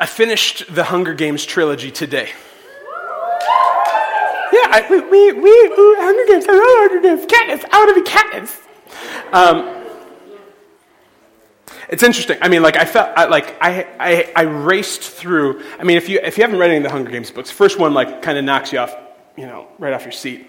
I finished the Hunger Games trilogy today. Yeah, I, we, we, we, we, Hunger Games, I love Hunger Games. Katniss, to be Katniss. Um, it's interesting. I mean, like I felt I, like I, I, I raced through. I mean, if you if you haven't read any of the Hunger Games books, first one like kind of knocks you off, you know, right off your seat,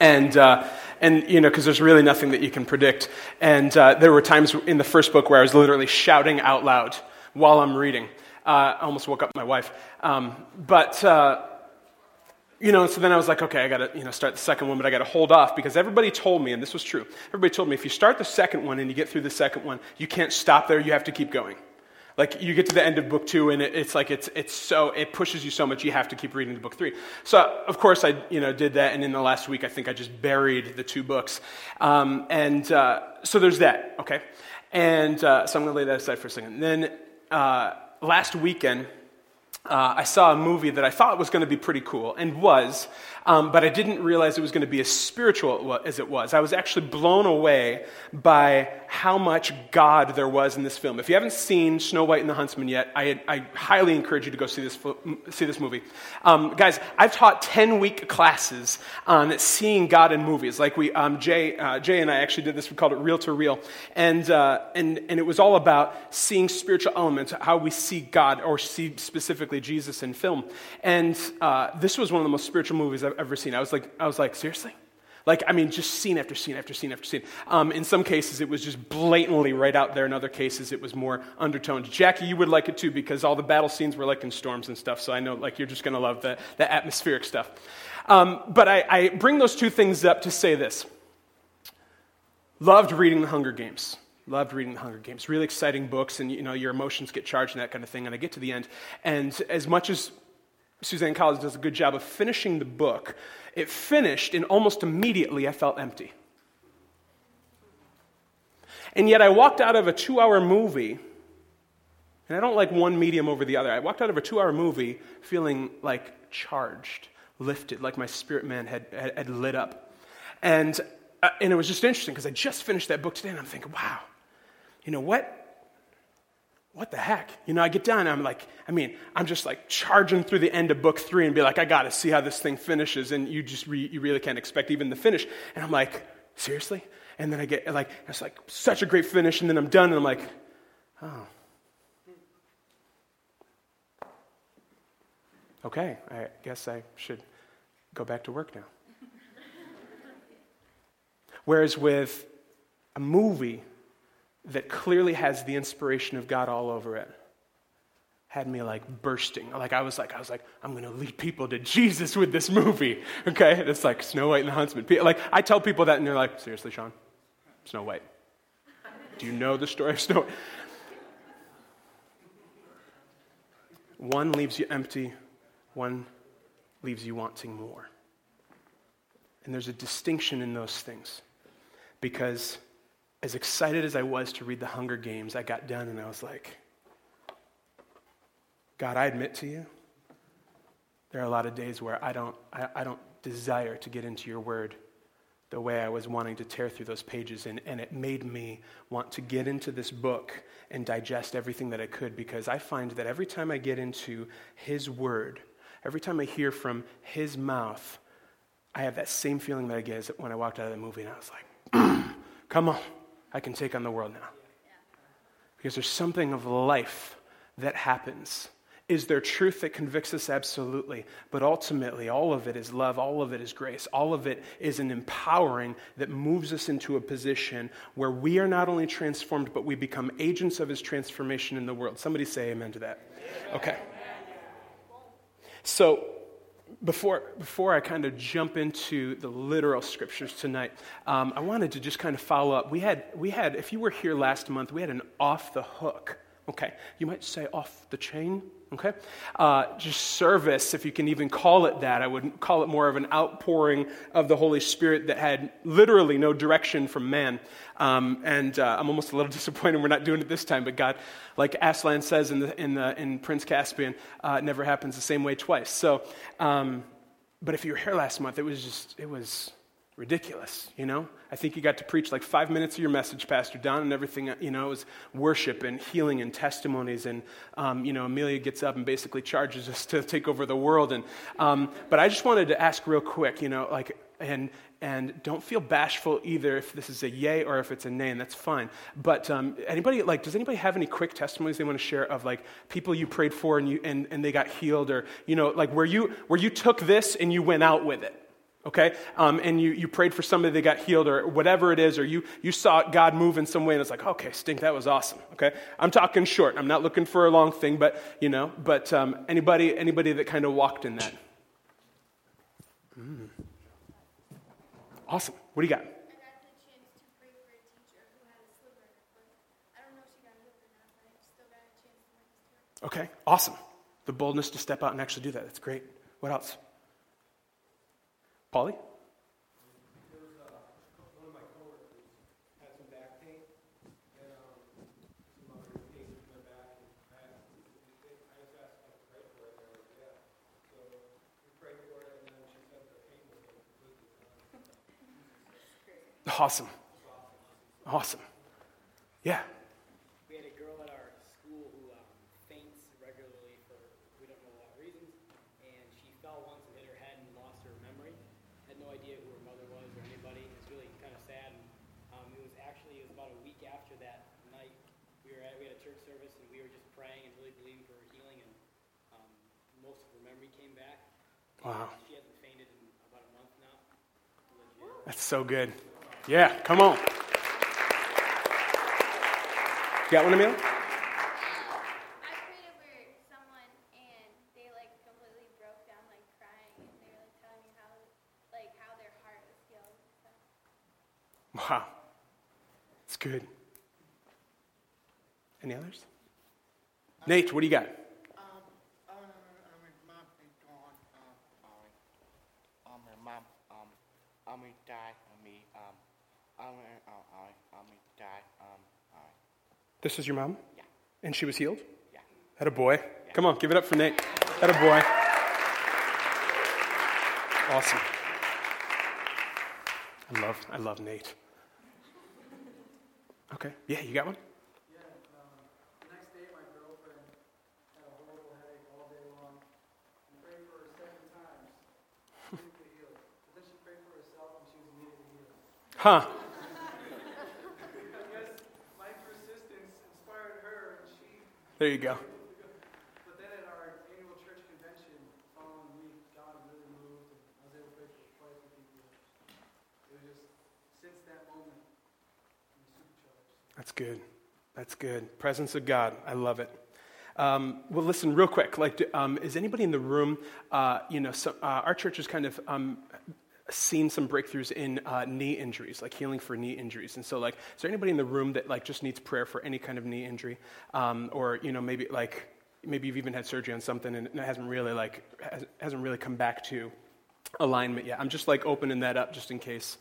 and uh, and you know because there's really nothing that you can predict. And uh, there were times in the first book where I was literally shouting out loud while I'm reading. Uh, I almost woke up my wife, um, but uh, you know, so then I was like, okay, I got to, you know, start the second one, but I got to hold off because everybody told me, and this was true. Everybody told me if you start the second one and you get through the second one, you can't stop there. You have to keep going. Like you get to the end of book two, and it, it's like it's it's so it pushes you so much. You have to keep reading to book three. So of course I you know did that, and in the last week I think I just buried the two books. Um, and uh, so there's that. Okay, and uh, so I'm going to lay that aside for a second. Then uh, last weekend uh, I saw a movie that I thought was going to be pretty cool, and was, um, but I didn't realize it was going to be as spiritual as it was. I was actually blown away by how much God there was in this film. If you haven't seen Snow White and the Huntsman yet, I, I highly encourage you to go see this, see this movie. Um, guys, I've taught 10 week classes on seeing God in movies. Like we, um, Jay, uh, Jay and I actually did this, we called it Real to Real. And, uh, and, and it was all about seeing spiritual elements, how we see God, or see specifically Jesus in film. And uh, this was one of the most spiritual movies I've ever seen. I was like, I was like seriously? Like, I mean, just scene after scene after scene after scene. Um, in some cases, it was just blatantly right out there. In other cases, it was more undertoned. Jackie, you would like it too because all the battle scenes were like in storms and stuff. So I know, like, you're just going to love the, the atmospheric stuff. Um, but I, I bring those two things up to say this. Loved reading The Hunger Games. Loved reading The Hunger Games. Really exciting books, and you know your emotions get charged and that kind of thing. And I get to the end, and as much as Suzanne Collins does a good job of finishing the book, it finished, and almost immediately I felt empty. And yet I walked out of a two hour movie, and I don't like one medium over the other. I walked out of a two hour movie feeling like charged, lifted, like my spirit man had, had, had lit up. And, uh, and it was just interesting because I just finished that book today, and I'm thinking, wow, you know what? What the heck? You know, I get and I'm like, I mean, I'm just like charging through the end of book three and be like, I got to see how this thing finishes. And you just, re- you really can't expect even the finish. And I'm like, seriously? And then I get like, it's like such a great finish. And then I'm done and I'm like, oh. Okay, I guess I should go back to work now. Whereas with a movie, that clearly has the inspiration of God all over it had me like bursting. Like I was like, I was like, I'm gonna lead people to Jesus with this movie. Okay? It's like Snow White and the Huntsman. Like I tell people that and they're like, seriously, Sean? Snow White. Do you know the story of Snow White? One leaves you empty, one leaves you wanting more. And there's a distinction in those things because as excited as I was to read the Hunger Games, I got done and I was like, God, I admit to you, there are a lot of days where I don't, I, I don't desire to get into your word the way I was wanting to tear through those pages. And, and it made me want to get into this book and digest everything that I could because I find that every time I get into his word, every time I hear from his mouth, I have that same feeling that I get when I walked out of the movie and I was like, come on. I can take on the world now. Because there's something of life that happens. Is there truth that convicts us? Absolutely. But ultimately, all of it is love, all of it is grace, all of it is an empowering that moves us into a position where we are not only transformed, but we become agents of his transformation in the world. Somebody say amen to that. Okay. So, before, before I kind of jump into the literal scriptures tonight, um, I wanted to just kind of follow up. We had, we had, if you were here last month, we had an off the hook, okay? You might say off the chain, okay? Uh, just service, if you can even call it that. I would call it more of an outpouring of the Holy Spirit that had literally no direction from man. Um, and uh, I'm almost a little disappointed we're not doing it this time, but God, like Aslan says in, the, in, the, in Prince Caspian, uh, it never happens the same way twice. So, um, but if you were here last month, it was just, it was, ridiculous, you know? I think you got to preach like five minutes of your message, Pastor Don, and everything, you know, was worship and healing and testimonies. And, um, you know, Amelia gets up and basically charges us to take over the world. And, um, but I just wanted to ask real quick, you know, like, and, and don't feel bashful either if this is a yay or if it's a nay, and that's fine. But um, anybody, like, does anybody have any quick testimonies they want to share of, like, people you prayed for and, you, and, and they got healed or, you know, like where you, where you took this and you went out with it? Okay? Um, and you, you prayed for somebody that got healed or whatever it is, or you, you saw God move in some way and it's like, okay, stink, that was awesome, okay? I'm talking short. I'm not looking for a long thing, but, you know, but um, anybody, anybody that kind of walked in that? Mm. Awesome. What do you got? Okay, awesome. The boldness to step out and actually do that. That's great. What else? Polly? Awesome. Awesome. Yeah. Wow. That's so good. Yeah, come on. Got one, Emil? Wow. It's good. Any others? Nate, what do you got? This is your mom? Yeah. And she was healed? Yeah. Had a boy. Yeah. Come on, give it up for Nate. Had a boy. Awesome. I love, I love Nate. Okay. Yeah, you got one? Yeah. Um, the next day, my girlfriend had a horrible headache all day long. And prayed for her seven times. She didn't get healed. But then she prayed for herself and she was immediately healed. Huh. There you go. But then at our annual church convention following week, God really moved, and I was able to pray for quite a few people. It was just since that moment, I'm supercharged. That's good. That's good. Presence of God. I love it. Um, well, listen, real quick. Like, um, is anybody in the room? Uh, you know, so, uh, our church is kind of um, seen some breakthroughs in uh, knee injuries, like healing for knee injuries. And so, like, is there anybody in the room that like just needs prayer for any kind of knee injury, um, or you know, maybe like maybe you've even had surgery on something and it hasn't really like hasn't really come back to alignment yet. I'm just like opening that up just in case.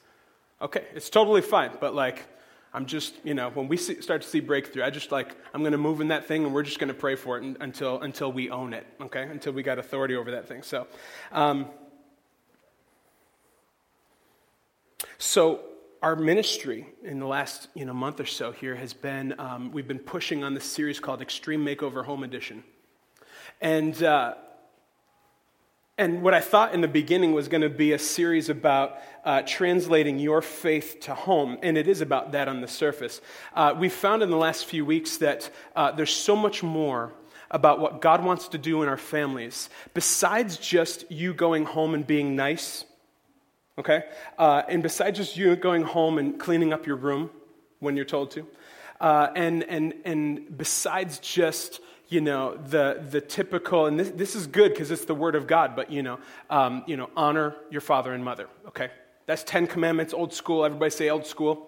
Okay, it's totally fine, but like. I'm just, you know, when we see, start to see breakthrough, I just like, I'm going to move in that thing and we're just going to pray for it until, until we own it, okay? Until we got authority over that thing. So, um, So, our ministry in the last you know, month or so here has been um, we've been pushing on this series called Extreme Makeover Home Edition. And, uh, and what I thought in the beginning was going to be a series about uh, translating your faith to home, and it is about that on the surface. Uh, we've found in the last few weeks that uh, there's so much more about what God wants to do in our families besides just you going home and being nice okay? Uh, and besides just you going home and cleaning up your room when you're told to, uh, and, and, and besides just, you know, the, the typical, and this, this is good because it's the word of God, but, you know, um, you know, honor your father and mother, okay? That's 10 commandments, old school. Everybody say old school.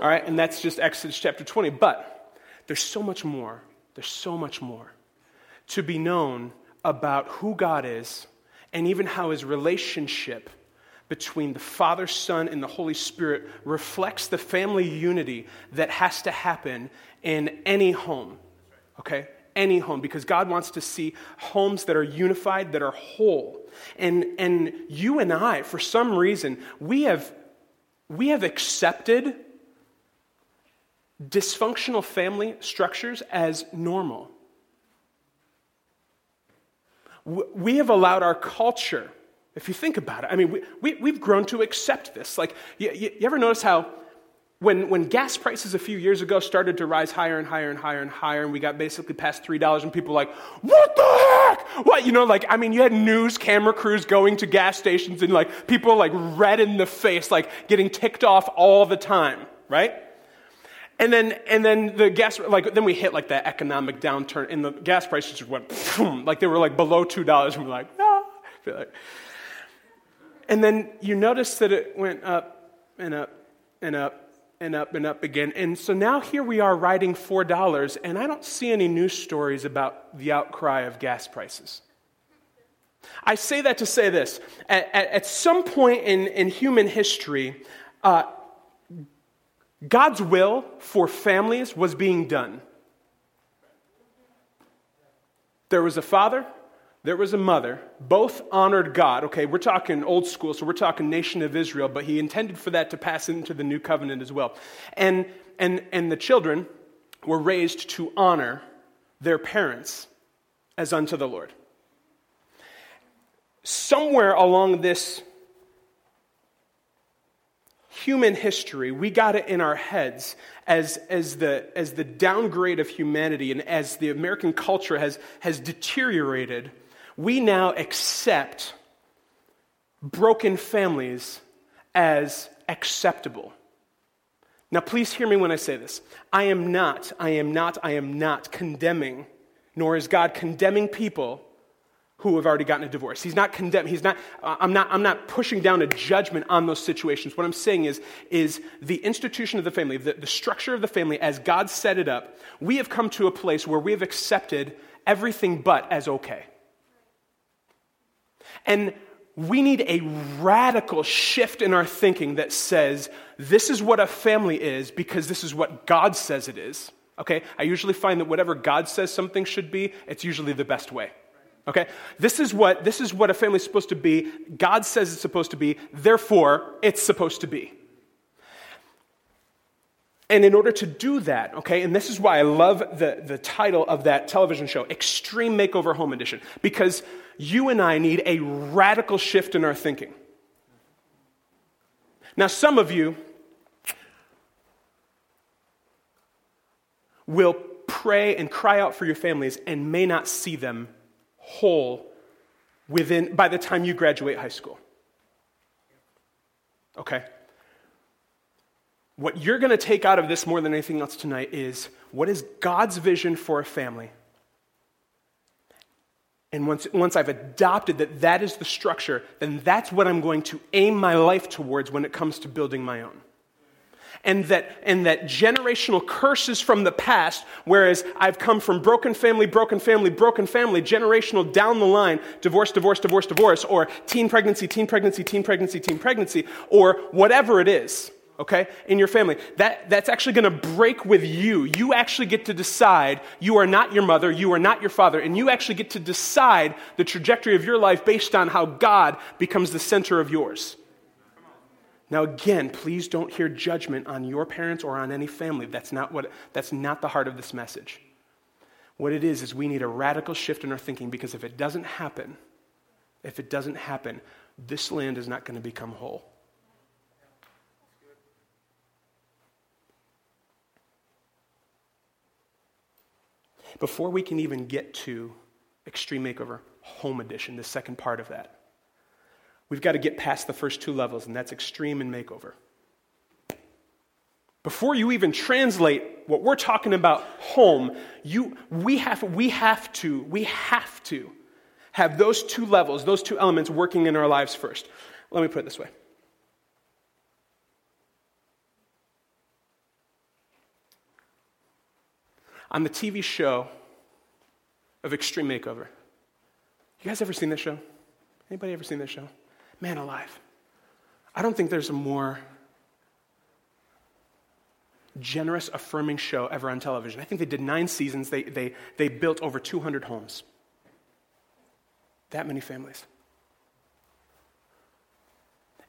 All right, and that's just Exodus chapter 20. But there's so much more. There's so much more to be known about who God is and even how his relationship between the Father, Son, and the Holy Spirit reflects the family unity that has to happen in any home. Okay? Any home, because God wants to see homes that are unified, that are whole. And, and you and I, for some reason, we have we have accepted dysfunctional family structures as normal. We have allowed our culture, if you think about it, I mean, we, we, we've grown to accept this. Like, you, you, you ever notice how when, when gas prices a few years ago started to rise higher and higher and higher and higher, and we got basically past $3, and people were like, what the heck? What? You know, like, I mean, you had news camera crews going to gas stations and like people like red in the face, like getting ticked off all the time, right? And then, and then the gas, like, then we hit like that economic downturn, and the gas prices just went, like they were like below $2, and we're like, ah. And then you notice that it went up and up and up and up and up again. And so now here we are writing $4, and I don't see any news stories about the outcry of gas prices. I say that to say this. At, at, at some point in, in human history, uh, God's will for families was being done. There was a father, there was a mother. Both honored God. Okay, we're talking old school, so we're talking nation of Israel, but he intended for that to pass into the new covenant as well. And, and, and the children were raised to honor their parents as unto the Lord. Somewhere along this human history, we got it in our heads as, as, the, as the downgrade of humanity and as the American culture has, has deteriorated, we now accept broken families as acceptable. Now, please hear me when I say this. I am not, I am not, I am not condemning, nor is God condemning people who have already gotten a divorce. He's not condemning, he's not, uh, I'm not, I'm not pushing down a judgment on those situations. What I'm saying is, is the institution of the family, the, the structure of the family as God set it up, we have come to a place where we have accepted everything but as okay. And we need a radical shift in our thinking that says this is what a family is because this is what God says it is. Okay? I usually find that whatever God says something should be, it's usually the best way. Okay? This is what this is what a family is supposed to be. God says it's supposed to be, therefore it's supposed to be. And in order to do that, okay, and this is why I love the, the title of that television show, Extreme Makeover Home Edition, because you and I need a radical shift in our thinking. Now, some of you will pray and cry out for your families and may not see them whole within by the time you graduate high school. Okay? What you're going to take out of this more than anything else tonight is what is God's vision for a family? And once, once I've adopted that that is the structure, then that's what I'm going to aim my life towards when it comes to building my own and that, and that generational curses from the past, whereas I've come from broken family, broken family, broken family, generational down the line, divorce, divorce, divorce, divorce, or teen pregnancy, teen pregnancy, teen pregnancy, teen pregnancy, or whatever it is, okay, in your family. That, that's actually going to break with you. You actually get to decide you are not your mother, you are not your father, and you actually get to decide the trajectory of your life based on how God becomes the center of yours. Now, again, please don't hear judgment on your parents or on any family. That's not, what, that's not the heart of this message. What it is, is we need a radical shift in our thinking because if it doesn't happen, if it doesn't happen, this land is not going to become whole. Before we can even get to Extreme Makeover Home Edition, the second part of that, We've got to get past the first two levels, and that's extreme and makeover. Before you even translate what we're talking about home, you, we, have, we have to, we have to have those two levels, those two elements working in our lives first. Let me put it this way. On the TV show of Extreme Makeover, you guys ever seen this show? Anybody ever seen this show? man alive. I don't think there's a more generous, affirming show ever on television. I think they did nine seasons, they, they, they built over 200 homes. That many families.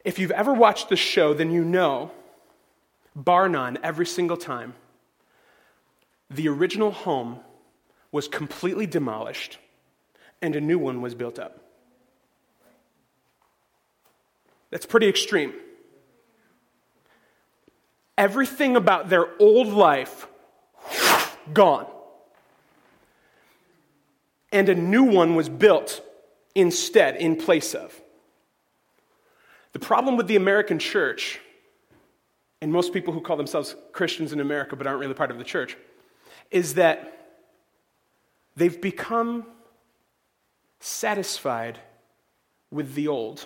If you've ever watched the show, then you know, bar none, every single time, the original home was completely demolished and a new one was built up. That's pretty extreme. Everything about their old life gone. And a new one was built instead, in place of. The problem with the American church, and most people who call themselves Christians in America but aren't really part of the church, is that they've become satisfied with the old,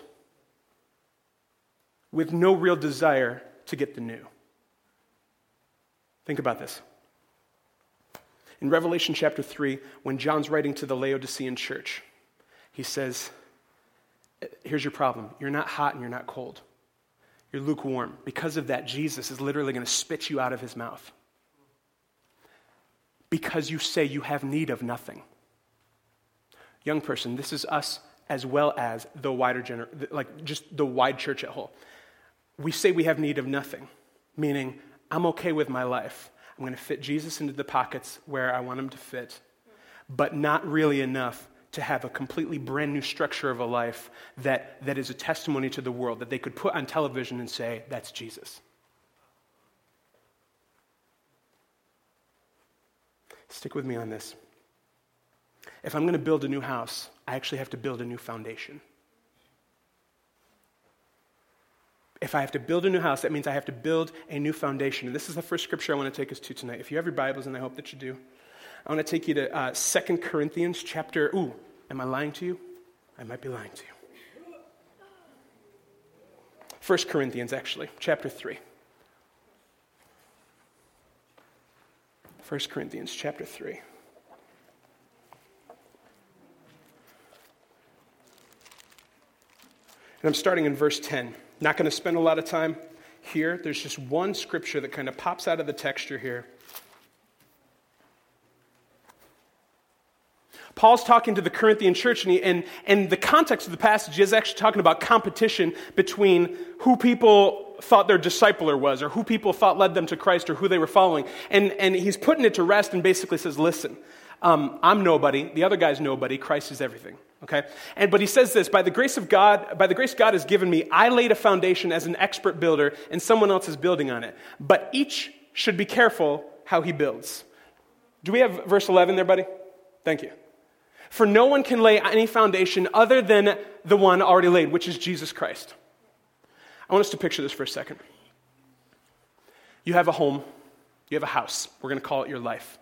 with no real desire to get the new. Think about this. In Revelation chapter 3, when John's writing to the Laodicean church, he says, Here's your problem. You're not hot and you're not cold. You're lukewarm. Because of that, Jesus is literally going to spit you out of his mouth. Because you say you have need of nothing. Young person, this is us as well as the wider gener- like just the wide church at whole. We say we have need of nothing, meaning I'm okay with my life. I'm going to fit Jesus into the pockets where I want him to fit, but not really enough to have a completely brand new structure of a life that, that is a testimony to the world that they could put on television and say, that's Jesus. Stick with me on this. If I'm going to build a new house, I actually have to build a new foundation. If I have to build a new house, that means I have to build a new foundation. And this is the first scripture I want to take us to tonight. If you have your Bibles, and I hope that you do, I want to take you to uh, 2 Corinthians chapter. Ooh, am I lying to you? I might be lying to you. 1 Corinthians, actually, chapter 3. 1 Corinthians chapter 3. And I'm starting in verse 10. Not going to spend a lot of time here. There's just one scripture that kind of pops out of the texture here. Paul's talking to the Corinthian church, and, he, and, and the context of the passage is actually talking about competition between who people thought their discipler was, or who people thought led them to Christ, or who they were following. And, and he's putting it to rest and basically says, Listen, um, I'm nobody, the other guy's nobody, Christ is everything. Okay? And but he says this, by the grace of God, by the grace God has given me, I laid a foundation as an expert builder, and someone else is building on it. But each should be careful how he builds. Do we have verse 11 there, buddy? Thank you. For no one can lay any foundation other than the one already laid, which is Jesus Christ. I want us to picture this for a second. You have a home, you have a house. We're going to call it your life.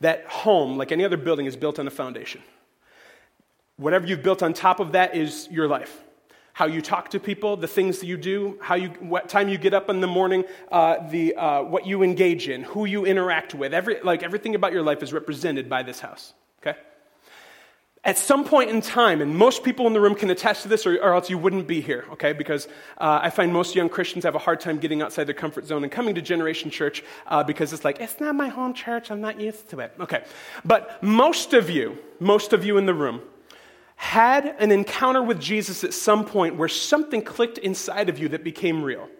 That home, like any other building, is built on a foundation. Whatever you've built on top of that is your life. How you talk to people, the things that you do, how you, what time you get up in the morning, uh, the, uh, what you engage in, who you interact with. Every, like everything about your life is represented by this house. At some point in time, and most people in the room can attest to this, or, or else you wouldn't be here, okay? Because uh, I find most young Christians have a hard time getting outside their comfort zone and coming to Generation Church uh, because it's like, it's not my home church, I'm not used to it. Okay. But most of you, most of you in the room, had an encounter with Jesus at some point where something clicked inside of you that became real.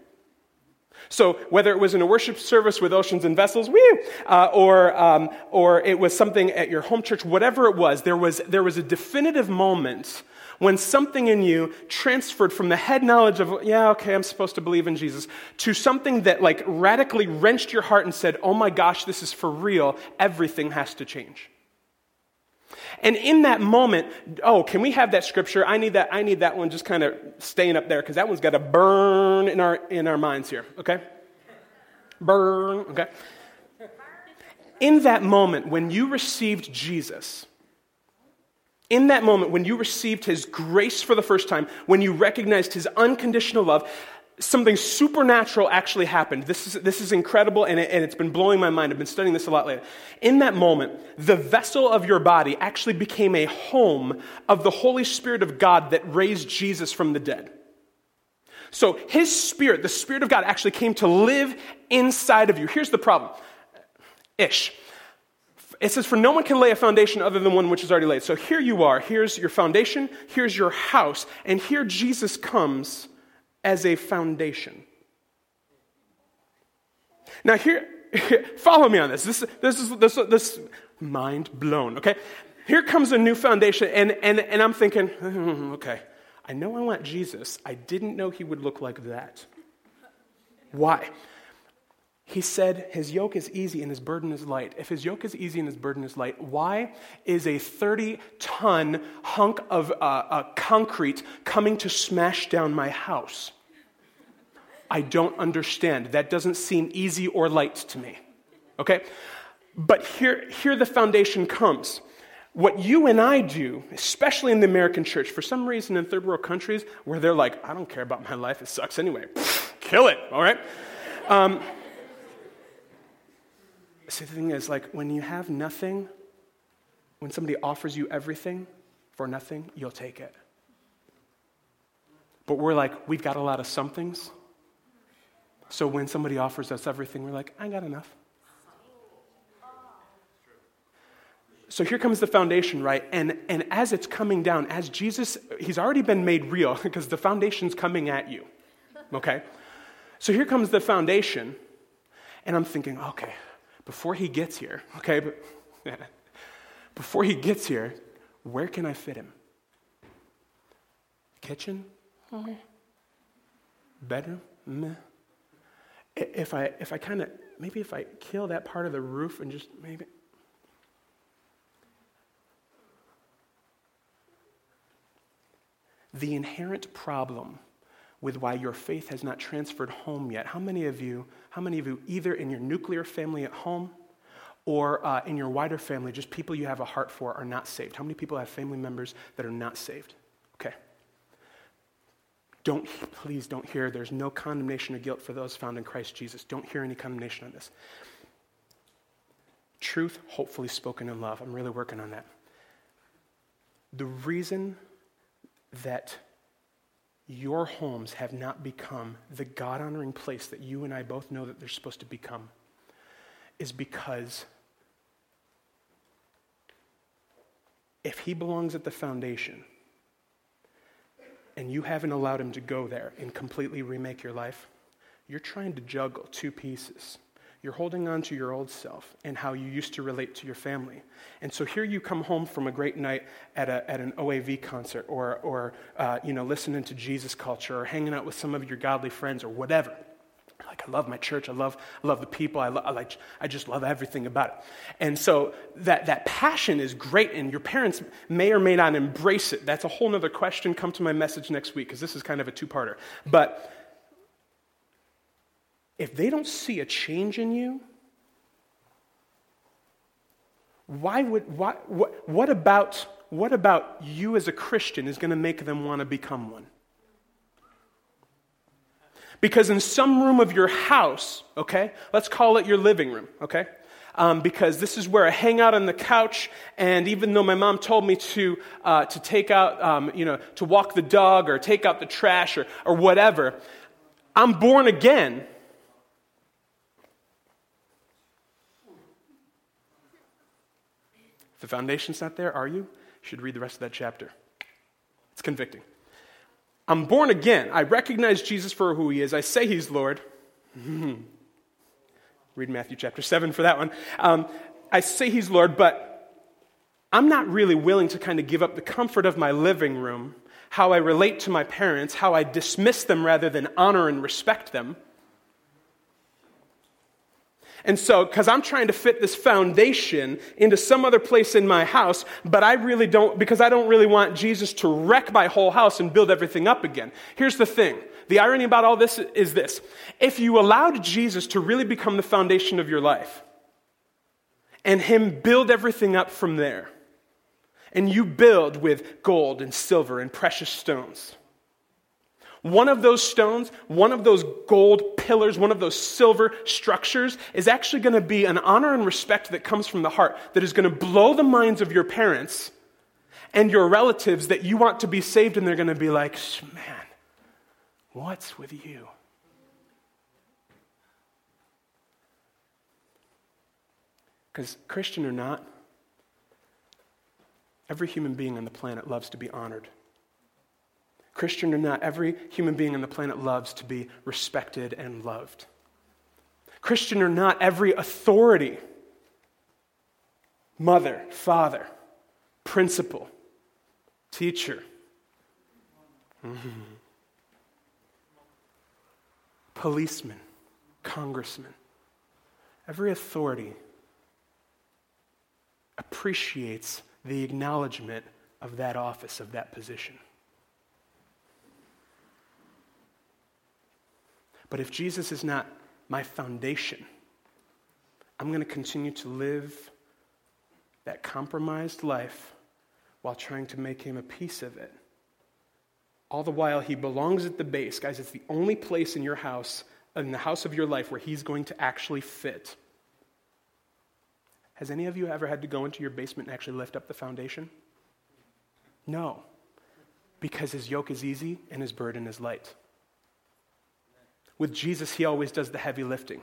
So whether it was in a worship service with oceans and vessels, woo, uh, or, um, or it was something at your home church, whatever it was, there was, there was a definitive moment when something in you transferred from the head knowledge of, yeah, okay, I'm supposed to believe in Jesus, to something that like radically wrenched your heart and said, oh my gosh, this is for real, everything has to change. And in that moment, oh, can we have that scripture? I need that, I need that one just kind of staying up there because that one's got to burn in our, in our minds here, okay? Burn, okay? In that moment, when you received Jesus, in that moment, when you received his grace for the first time, when you recognized his unconditional love, something supernatural actually happened. This is, this is incredible, and, it, and it's been blowing my mind. I've been studying this a lot lately. In that moment, the vessel of your body actually became a home of the Holy Spirit of God that raised Jesus from the dead. So his spirit, the Spirit of God, actually came to live inside of you. Here's the problem ish. It says, For no one can lay a foundation other than one which is already laid. So here you are. Here's your foundation. Here's your house. And here Jesus comes as a foundation. Now, here, follow me on this. This, this is this, this mind blown, okay? Here comes a new foundation, and, and, and I'm thinking, hmm, okay, I know I want Jesus. I didn't know he would look like that. Why? He said his yoke is easy and his burden is light. If his yoke is easy and his burden is light, why is a 30 ton hunk of uh, uh, concrete coming to smash down my house? I don't understand. That doesn't seem easy or light to me. Okay? But here, here the foundation comes. What you and I do, especially in the American church, for some reason in third world countries where they're like, I don't care about my life, it sucks anyway. Kill it, all right? Um, See, the thing is, like, when you have nothing, when somebody offers you everything for nothing, you'll take it. But we're like, we've got a lot of somethings. So when somebody offers us everything, we're like, I got enough. So here comes the foundation, right? And, and as it's coming down, as Jesus, he's already been made real because the foundation's coming at you, okay? So here comes the foundation, and I'm thinking, okay, before he gets here, okay, but yeah, before he gets here, where can I fit him? Kitchen? Okay. Bedroom? Meh. If I, if I kind of, maybe if I kill that part of the roof and just maybe. The inherent problem with why your faith has not transferred home yet. How many of you, how many of you, either in your nuclear family at home or uh, in your wider family, just people you have a heart for, are not saved? How many people have family members that are not saved? Okay. Don't, please don't hear, there's no condemnation or guilt for those found in Christ Jesus. Don't hear any condemnation on this. Truth, hopefully spoken in love. I'm really working on that. The reason that your homes have not become the God honoring place that you and I both know that they're supposed to become is because if he belongs at the foundation and you haven't allowed him to go there and completely remake your life, you're trying to juggle two pieces. You're holding on to your old self and how you used to relate to your family. And so here you come home from a great night at, a, at an OAV concert or, or uh, you know, listening to Jesus culture or hanging out with some of your godly friends or whatever. Like, I love my church. I love, I love the people. I, lo- I, like, I just love everything about it. And so that, that passion is great, and your parents may or may not embrace it. That's a whole other question. Come to my message next week because this is kind of a two parter. But if they don't see a change in you, why would, why, what, what, about, what about you as a Christian is going to make them want to become one? Because in some room of your house, okay, let's call it your living room, okay? Um, because this is where I hang out on the couch, and even though my mom told me to, uh, to take out, um, you know, to walk the dog or take out the trash or, or whatever, I'm born again If the foundation's not there, are you? You should read the rest of that chapter. It's convicting. I'm born again. I recognize Jesus for who he is. I say he's Lord. read Matthew chapter 7 for that one. Um, I say he's Lord, but I'm not really willing to kind of give up the comfort of my living room, how I relate to my parents, how I dismiss them rather than honor and respect them. And so, because I'm trying to fit this foundation into some other place in my house, but I really don't, because I don't really want Jesus to wreck my whole house and build everything up again. Here's the thing the irony about all this is this if you allowed Jesus to really become the foundation of your life, and Him build everything up from there, and you build with gold and silver and precious stones one of those stones, one of those gold pillars, one of those silver structures is actually going to be an honor and respect that comes from the heart that is going to blow the minds of your parents and your relatives that you want to be saved, and they're going to be like, man, what's with you? Because, Christian or not, every human being on the planet loves to be honored. Christian or not, every human being on the planet loves to be respected and loved. Christian or not, every authority, mother, father, principal, teacher, mm-hmm. policeman, congressman, every authority appreciates the acknowledgement of that office, of that position. But if Jesus is not my foundation, I'm going to continue to live that compromised life while trying to make him a piece of it. All the while, he belongs at the base. Guys, it's the only place in your house, in the house of your life, where he's going to actually fit. Has any of you ever had to go into your basement and actually lift up the foundation? No, because his yoke is easy and his burden is light. With Jesus, he always does the heavy lifting.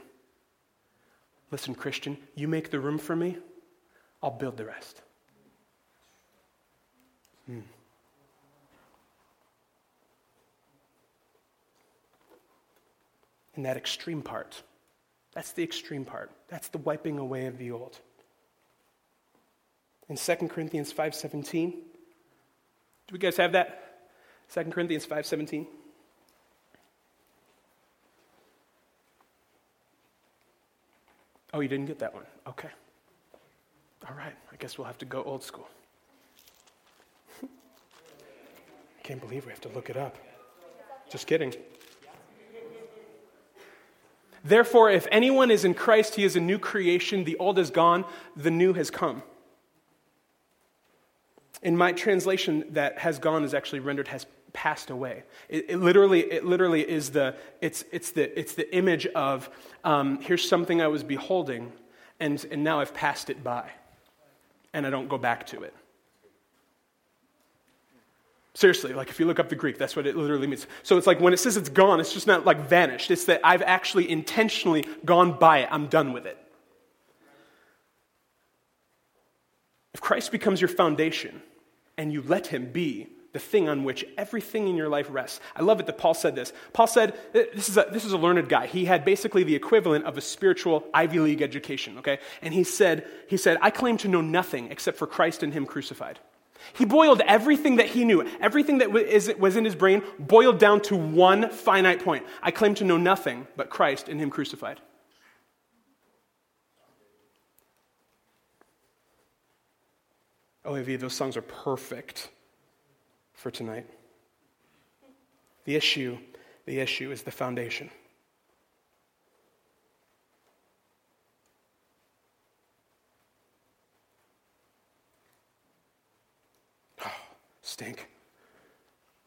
Listen, Christian, you make the room for me, I'll build the rest. Hmm. And that extreme part, that's the extreme part. That's the wiping away of the old. In 2 Corinthians 5:17, do we guys have that? 2 Corinthians 5:17. Oh, you didn't get that one. Okay. All right. I guess we'll have to go old school. I can't believe we have to look it up. Just kidding. Therefore, if anyone is in Christ, he is a new creation. The old is gone, the new has come. In my translation, that has gone is actually rendered has passed away. It, it, literally, it literally is the, it's, it's the, it's the image of um, here's something I was beholding, and, and now I've passed it by, and I don't go back to it. Seriously, like if you look up the Greek, that's what it literally means. So it's like when it says it's gone, it's just not like vanished. It's that I've actually intentionally gone by it. I'm done with it. If Christ becomes your foundation and you let him be, the thing on which everything in your life rests. I love it that Paul said this. Paul said, uh, this is, a, this is a learned guy. He had basically the equivalent of a spiritual Ivy League education, okay? And he said, he said, I claim to know nothing except for Christ and him crucified. He boiled everything that he knew, everything that was in his brain, boiled down to one finite point. I claim to know nothing but Christ and him crucified. Olivia, those songs are perfect for tonight. The issue, the issue is the foundation. Oh, stink.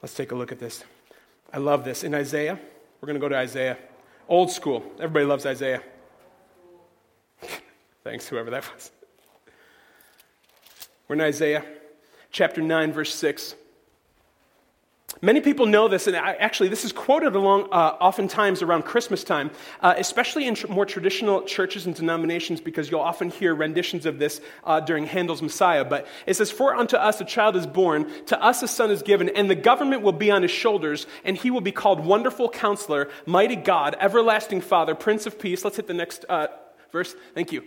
Let's take a look at this. I love this. In Isaiah, we're going to go to Isaiah. Old school. Everybody loves Isaiah. Thanks, whoever that was. We're in Isaiah chapter 9, verse 6. Many people know this, and actually, this is quoted along, uh, oftentimes around Christmas time, uh, especially in tr- more traditional churches and denominations, because you'll often hear renditions of this uh, during Handel's Messiah. But it says, For unto us a child is born, to us a son is given, and the government will be on his shoulders, and he will be called Wonderful Counselor, Mighty God, Everlasting Father, Prince of Peace. Let's hit the next uh, verse. Thank you.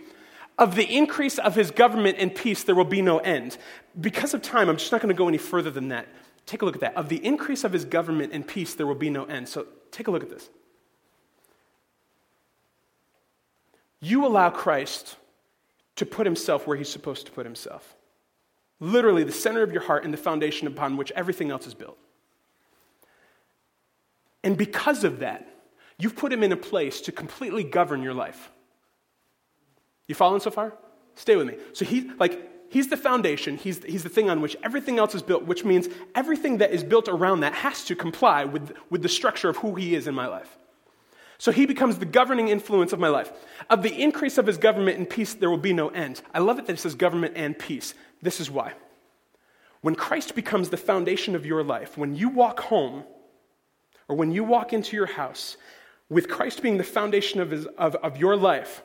Of the increase of his government and peace, there will be no end. Because of time, I'm just not going to go any further than that. Take a look at that. Of the increase of his government and peace, there will be no end. So take a look at this. You allow Christ to put himself where he's supposed to put himself. Literally, the center of your heart and the foundation upon which everything else is built. And because of that, you've put him in a place to completely govern your life. You following so far? Stay with me. So he, like, He's the foundation, he's, he's the thing on which everything else is built, which means everything that is built around that has to comply with, with the structure of who he is in my life. So he becomes the governing influence of my life. Of the increase of his government and peace, there will be no end. I love it that it says government and peace. This is why. When Christ becomes the foundation of your life, when you walk home, or when you walk into your house, with Christ being the foundation of, his, of, of your life,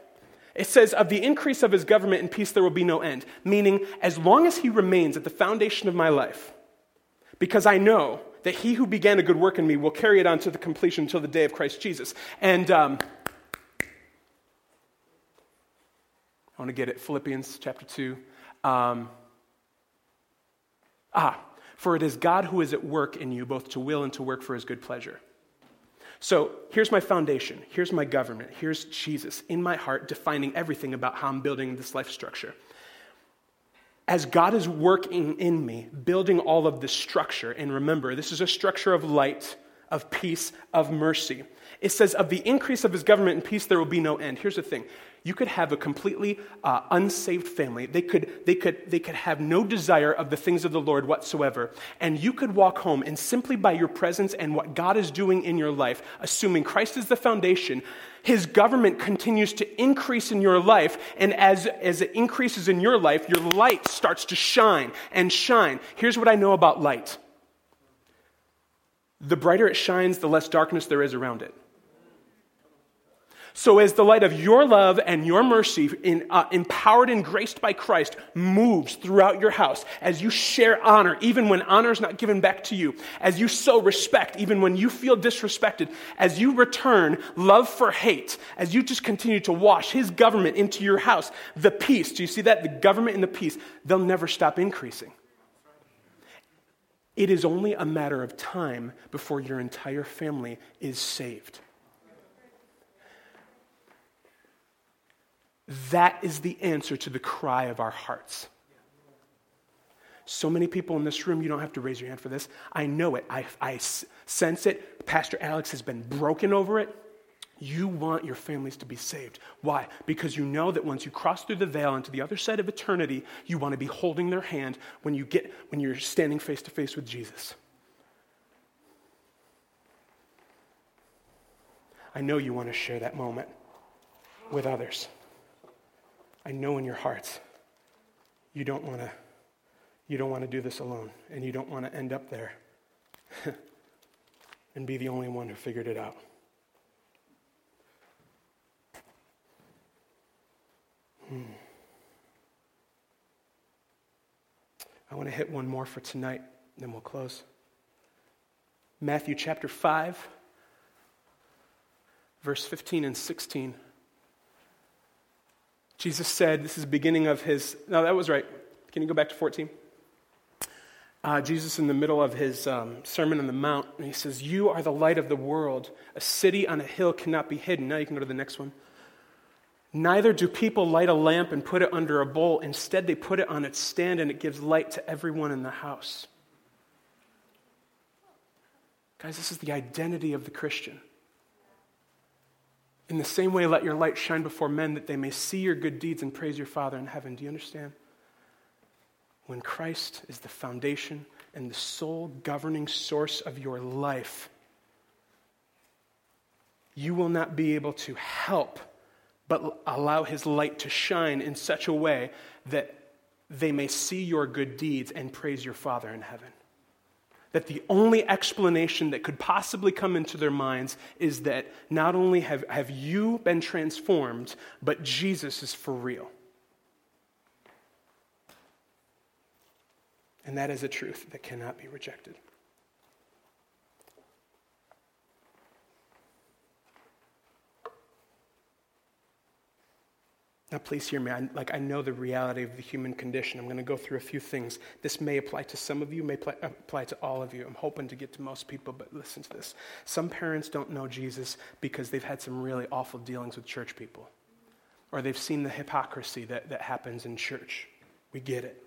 it says, Of the increase of his government and peace, there will be no end. Meaning, as long as he remains at the foundation of my life, because I know that he who began a good work in me will carry it on to the completion until the day of Christ Jesus. And um, I want to get it. Philippians chapter 2. Um, ah, for it is God who is at work in you, both to will and to work for his good pleasure. So here's my foundation. Here's my government. Here's Jesus in my heart, defining everything about how I'm building this life structure. As God is working in me, building all of this structure, and remember, this is a structure of light, of peace, of mercy. It says, of the increase of his government and peace, there will be no end. Here's the thing you could have a completely uh, unsaved family. They could, they, could, they could have no desire of the things of the Lord whatsoever. And you could walk home, and simply by your presence and what God is doing in your life, assuming Christ is the foundation, his government continues to increase in your life. And as, as it increases in your life, your light starts to shine and shine. Here's what I know about light the brighter it shines, the less darkness there is around it. So, as the light of your love and your mercy, in, uh, empowered and graced by Christ, moves throughout your house, as you share honor, even when honor is not given back to you, as you sow respect, even when you feel disrespected, as you return love for hate, as you just continue to wash His government into your house, the peace, do you see that? The government and the peace, they'll never stop increasing. It is only a matter of time before your entire family is saved. That is the answer to the cry of our hearts. So many people in this room, you don't have to raise your hand for this. I know it. I, I sense it. Pastor Alex has been broken over it. You want your families to be saved. Why? Because you know that once you cross through the veil into the other side of eternity, you want to be holding their hand when, you get, when you're standing face to face with Jesus. I know you want to share that moment with others. I know in your hearts you don't want to you don't want to do this alone and you don't want to end up there and be the only one who figured it out. Hmm. I want to hit one more for tonight, then we'll close. Matthew chapter 5, verse 15 and 16. Jesus said, this is the beginning of his, no, that was right. Can you go back to 14? Uh, Jesus, in the middle of his um, Sermon on the Mount, he says, You are the light of the world. A city on a hill cannot be hidden. Now you can go to the next one. Neither do people light a lamp and put it under a bowl. Instead, they put it on its stand and it gives light to everyone in the house. Guys, this is the identity of the Christian. In the same way, let your light shine before men that they may see your good deeds and praise your Father in heaven. Do you understand? When Christ is the foundation and the sole governing source of your life, you will not be able to help but allow his light to shine in such a way that they may see your good deeds and praise your Father in heaven that the only explanation that could possibly come into their minds is that not only have, have you been transformed, but Jesus is for real. And that is a truth that cannot be rejected. Now, please hear me. I, like, I know the reality of the human condition. I'm going to go through a few things. This may apply to some of you, may apply, apply to all of you. I'm hoping to get to most people, but listen to this. Some parents don't know Jesus because they've had some really awful dealings with church people, or they've seen the hypocrisy that, that happens in church. We get it.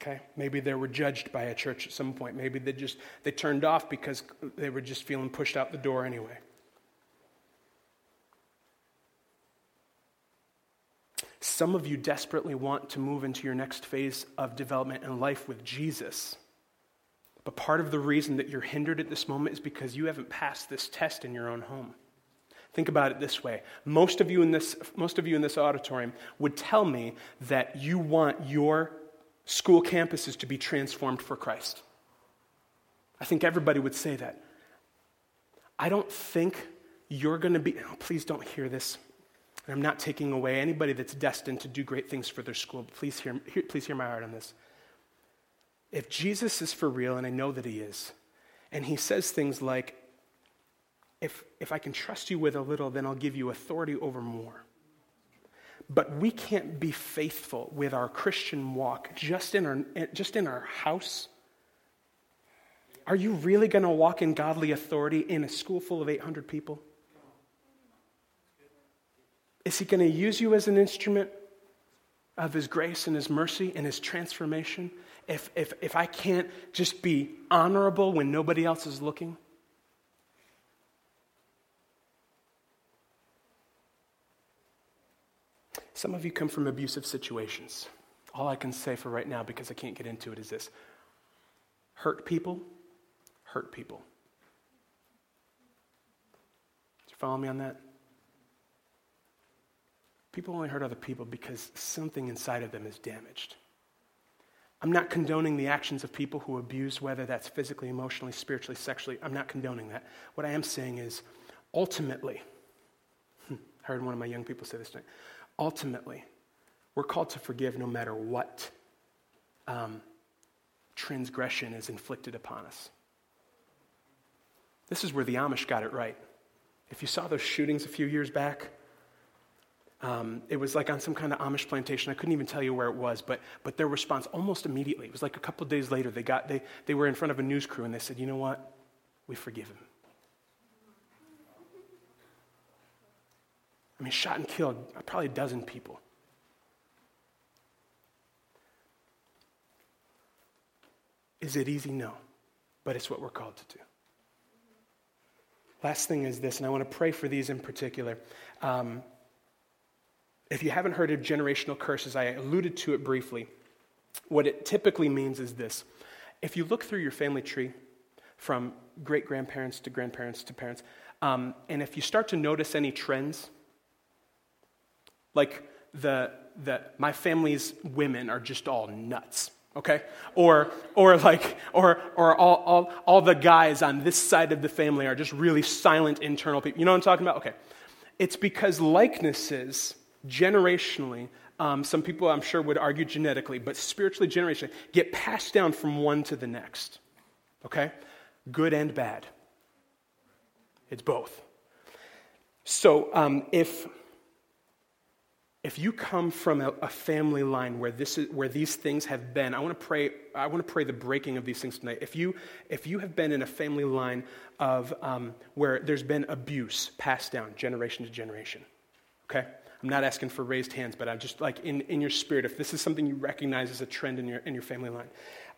Okay? Maybe they were judged by a church at some point. Maybe they just they turned off because they were just feeling pushed out the door anyway. Some of you desperately want to move into your next phase of development in life with Jesus. But part of the reason that you're hindered at this moment is because you haven't passed this test in your own home. Think about it this way. Most of you in this, most of you in this auditorium would tell me that you want your school campuses to be transformed for Christ. I think everybody would say that. I don't think you're going to be, oh, please don't hear this. And I'm not taking away anybody that's destined to do great things for their school. Please hear, hear, please hear my heart on this. if Jesus is for real, and I know that he is, and he says things like, if, if I can trust you with a little, then I'll give you authority over more. But we can't be faithful with our Christian walk just in our, just in our house. Are you really going to walk in godly authority in a school full of 800 people? Is he going to use you as an instrument of his grace and his mercy and his transformation? If, if, if I can't just be honorable when nobody else is looking? Some of you come from abusive situations. All I can say for right now, because I can't get into it, is this hurt people, hurt people. Do you follow me on that? People only hurt other people because something inside of them is damaged. I'm not condoning the actions of people who abuse, whether that's physically, emotionally, spiritually, sexually. I'm not condoning that. What I am saying is, ultimately, I heard one of my young people say this tonight ultimately, we're called to forgive no matter what um, transgression is inflicted upon us. This is where the Amish got it right. If you saw those shootings a few years back, um, it was like on some kind of Amish plantation. I couldn't even tell you where it was, but, but their response almost immediately, it was like a couple days later, they, got, they, they were in front of a news crew and they said, You know what? We forgive him. I mean, shot and killed probably a dozen people. Is it easy? No. But it's what we're called to do. Last thing is this, and I want to pray for these in particular. Um, if you haven't heard of generational curses, I alluded to it briefly. What it typically means is this. If you look through your family tree from great grandparents to grandparents to parents, um, and if you start to notice any trends, like the, the my family's women are just all nuts okay? Or or like or or all, all all the guys on this side of the family are just really silent internal people you know what i'm talking about? Okay. It's because likenesses generationally um, some people i'm sure would argue genetically but spiritually generationally get passed down from one to the next okay good and bad it's both so um, if if you come from a, a, family line where, this is, where these things have been, I want to pray, I want to pray the breaking of these things tonight. If you, if you have been in a family line of um, where there's been abuse passed down generation to generation, okay? I'm not asking for raised hands, but I'm just like in, in your spirit, if this is something you recognize as a trend in your, in your family line,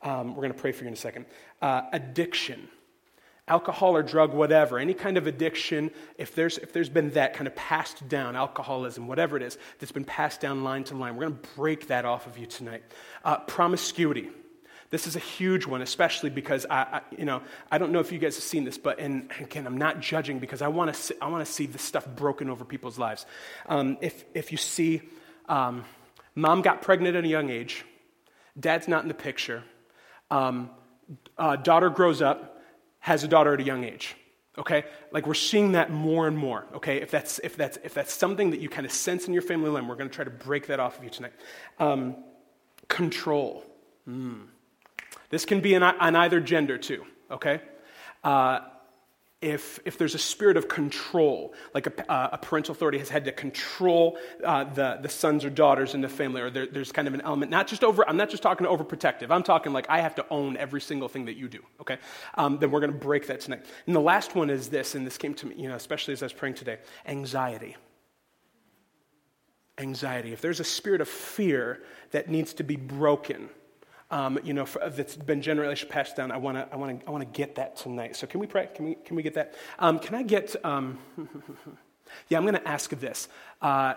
um, we're going to pray for you in a second. Uh, addiction alcohol or drug, whatever, any kind of addiction, if there's, if there's been that kind of passed down, alcoholism, whatever it is, that's been passed down line to line, we're going to break that off of you tonight. Uh, promiscuity. This is a huge one, especially because I, I, you know, I don't know if you guys have seen this, but and again, I'm not judging because I want to, I want to see this stuff broken over people's lives. Um, if if you see, um, mom got pregnant at a young age, dad's not in the picture, um, uh, daughter grows up, has a daughter at a young age. Okay? Like we're seeing that more and more. Okay? If that's, if that's, if that's something that you kind of sense in your family line, we're going to try to break that off of you tonight. Um, control. Mm. This can be on, either gender too. Okay? Uh, if, if there's a spirit of control, like a, uh, a parental authority has had to control uh, the, the sons or daughters in the family, or there, there's kind of an element, not just over, I'm not just talking overprotective, I'm talking like I have to own every single thing that you do, okay? Um, then we're to break that tonight. And the last one is this, and this came to me, you know, especially as I was praying today anxiety. Anxiety. If there's a spirit of fear that needs to be broken, um, you know, for, that's been generation passed down. I want to, I want to, I want to get that tonight. So can we pray? Can we, can we get that? Um, can I get? Um, yeah, I'm going to ask this. Uh,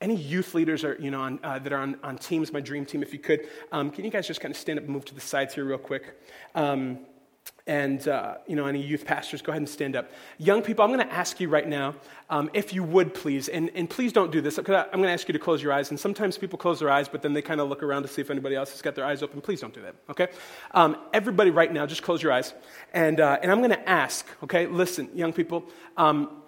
any youth leaders are, you know, on, uh, that are on, on teams, my dream team, if you could, um, can you guys just kind of stand up and move to the sides here real quick? And uh, you know any youth pastors go ahead and stand up. Young people i'm going to ask you right now um, if you would please and, and please don't do this because i'm going to ask you to close your eyes and sometimes people close their eyes but then they kind of look around to see if anybody else has got their eyes open. Please don't do that okay? Um, everybody right now just close your eyes and, uh, and i'm going to ask okay? Listen young people um,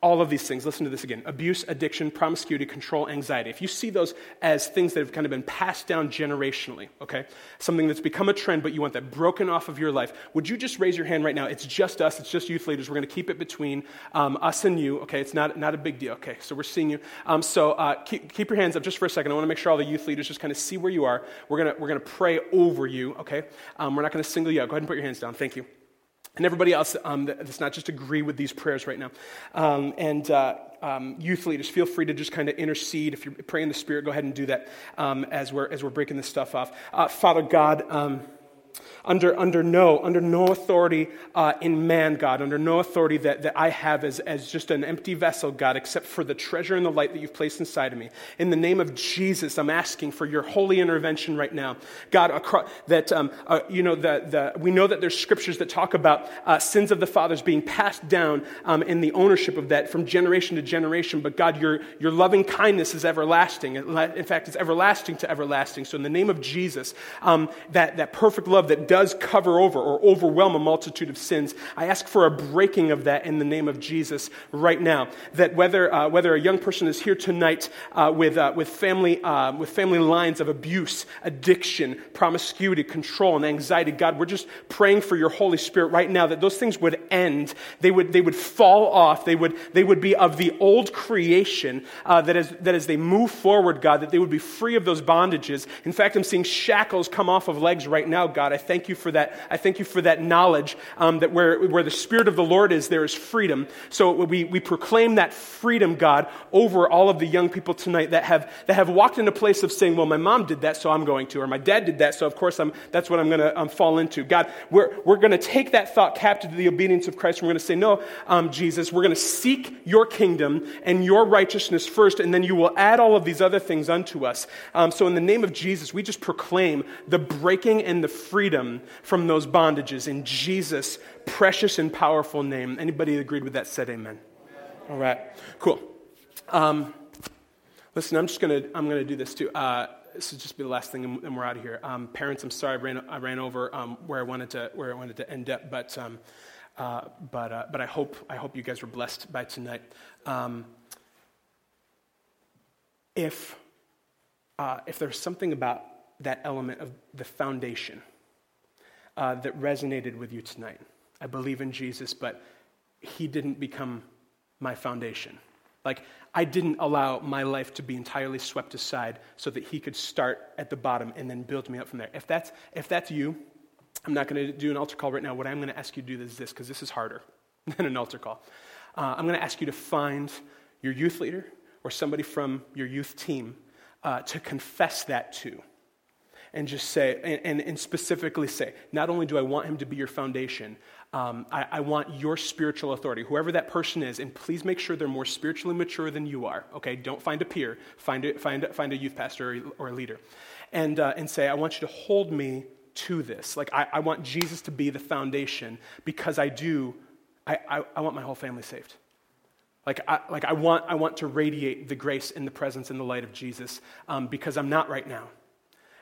all of these things, listen to this again abuse, addiction, promiscuity, control, anxiety. If you see those as things that have kind of been passed down generationally, okay, something that's become a trend, but you want that broken off of your life, would you just raise your hand right now? It's just us, it's just youth leaders. We're going to keep it between um, us and you, okay? It's not, not a big deal, okay? So we're seeing you. Um, so uh, keep, keep your hands up just for a second. I want to make sure all the youth leaders just kind of see where you are. We're going we're gonna pray over you, okay? Um, we're not going to single you out. Go ahead and put your hands down. Thank you and everybody else um, that's not just agree with these prayers right now. Um, and uh, um, youth leaders, feel free to just kind of intercede. If you're praying in the Spirit, go ahead and do that um, as, we're, as we're breaking this stuff off. Uh, Father God, um, under, under, no, under no authority uh, in man, God, under no authority that, that I have as, as just an empty vessel, God, except for the treasure and the light that you've placed inside of me. In the name of Jesus, I'm asking for your holy intervention right now. God, across, that, um, uh, you know, the, the, we know that there's scriptures that talk about uh, sins of the fathers being passed down um, in the ownership of that from generation to generation. But God, your, your loving kindness is everlasting. In fact, it's everlasting to everlasting. So in the name of Jesus, um, that, that perfect love that does cover over or overwhelm a multitude of sins. I ask for a breaking of that in the name of Jesus right now. That whether, uh, whether a young person is here tonight uh, with, uh, with, family, uh, with family lines of abuse, addiction, promiscuity, control, and anxiety, God, we're just praying for your Holy Spirit right now that those things would end. They would, they would fall off. They would, they would be of the old creation uh, that, as, that as they move forward, God, that they would be free of those bondages. In fact, I'm seeing shackles come off of legs right now, God. I thank you for that. I thank you for that knowledge um, that where, where the Spirit of the Lord is, there is freedom. So we, we proclaim that freedom, God, over all of the young people tonight that have, that have walked in a place of saying, well, my mom did that, so I'm going to, or my dad did that, so of course I'm, that's what I'm going to um, fall into. God, we're, we're going to take that thought captive to the obedience of Christ. We're going to say, no, um, Jesus, we're going to seek your kingdom and your righteousness first, and then you will add all of these other things unto us. Um, so in the name of Jesus, we just proclaim the breaking and the freedom from those bondages in Jesus' precious and powerful name. Anybody agreed with that said amen. All right, cool. Um, listen, I'm just gonna I'm gonna do this too. Uh, this will just be the last thing, and we're out of here. Um, parents, I'm sorry I ran, I ran over um, where I wanted to where I wanted to end up, but um, uh, but uh, but I hope I hope you guys were blessed by tonight. Um, if uh, if there's something about that element of the foundation uh, that resonated with you tonight. I believe in Jesus, but he didn't become my foundation. Like, I didn't allow my life to be entirely swept aside so that he could start at the bottom and then build me up from there. If that's, if that's you, I'm not going to do an altar call right now. What I'm going to ask you to do is this, because this is harder than an altar call. Uh, I'm going to ask you to find your youth leader or somebody from your youth team uh, to confess that to and just say, and, and, and, specifically say, not only do I want him to be your foundation, um, I, I, want your spiritual authority, whoever that person is, and please make sure they're more spiritually mature than you are. Okay, don't find a peer, find a, find a, find a youth pastor or, or a leader, and uh, and say, I want you to hold me to this. Like I, I want Jesus to be the foundation because I do. I, I, I want my whole family saved. Like, I, like I, want, I want to radiate the grace and the presence and the light of Jesus um, because I'm not right now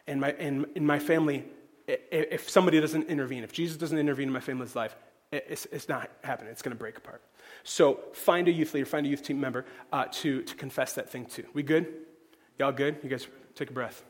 in my, in, in my family, if somebody doesn't intervene, if Jesus doesn't intervene in my family's life, it's, it's not happening. It's going to break apart. So find a youth leader, find a youth team member uh, to, to confess that thing to. We good? Y'all good? You guys take a breath.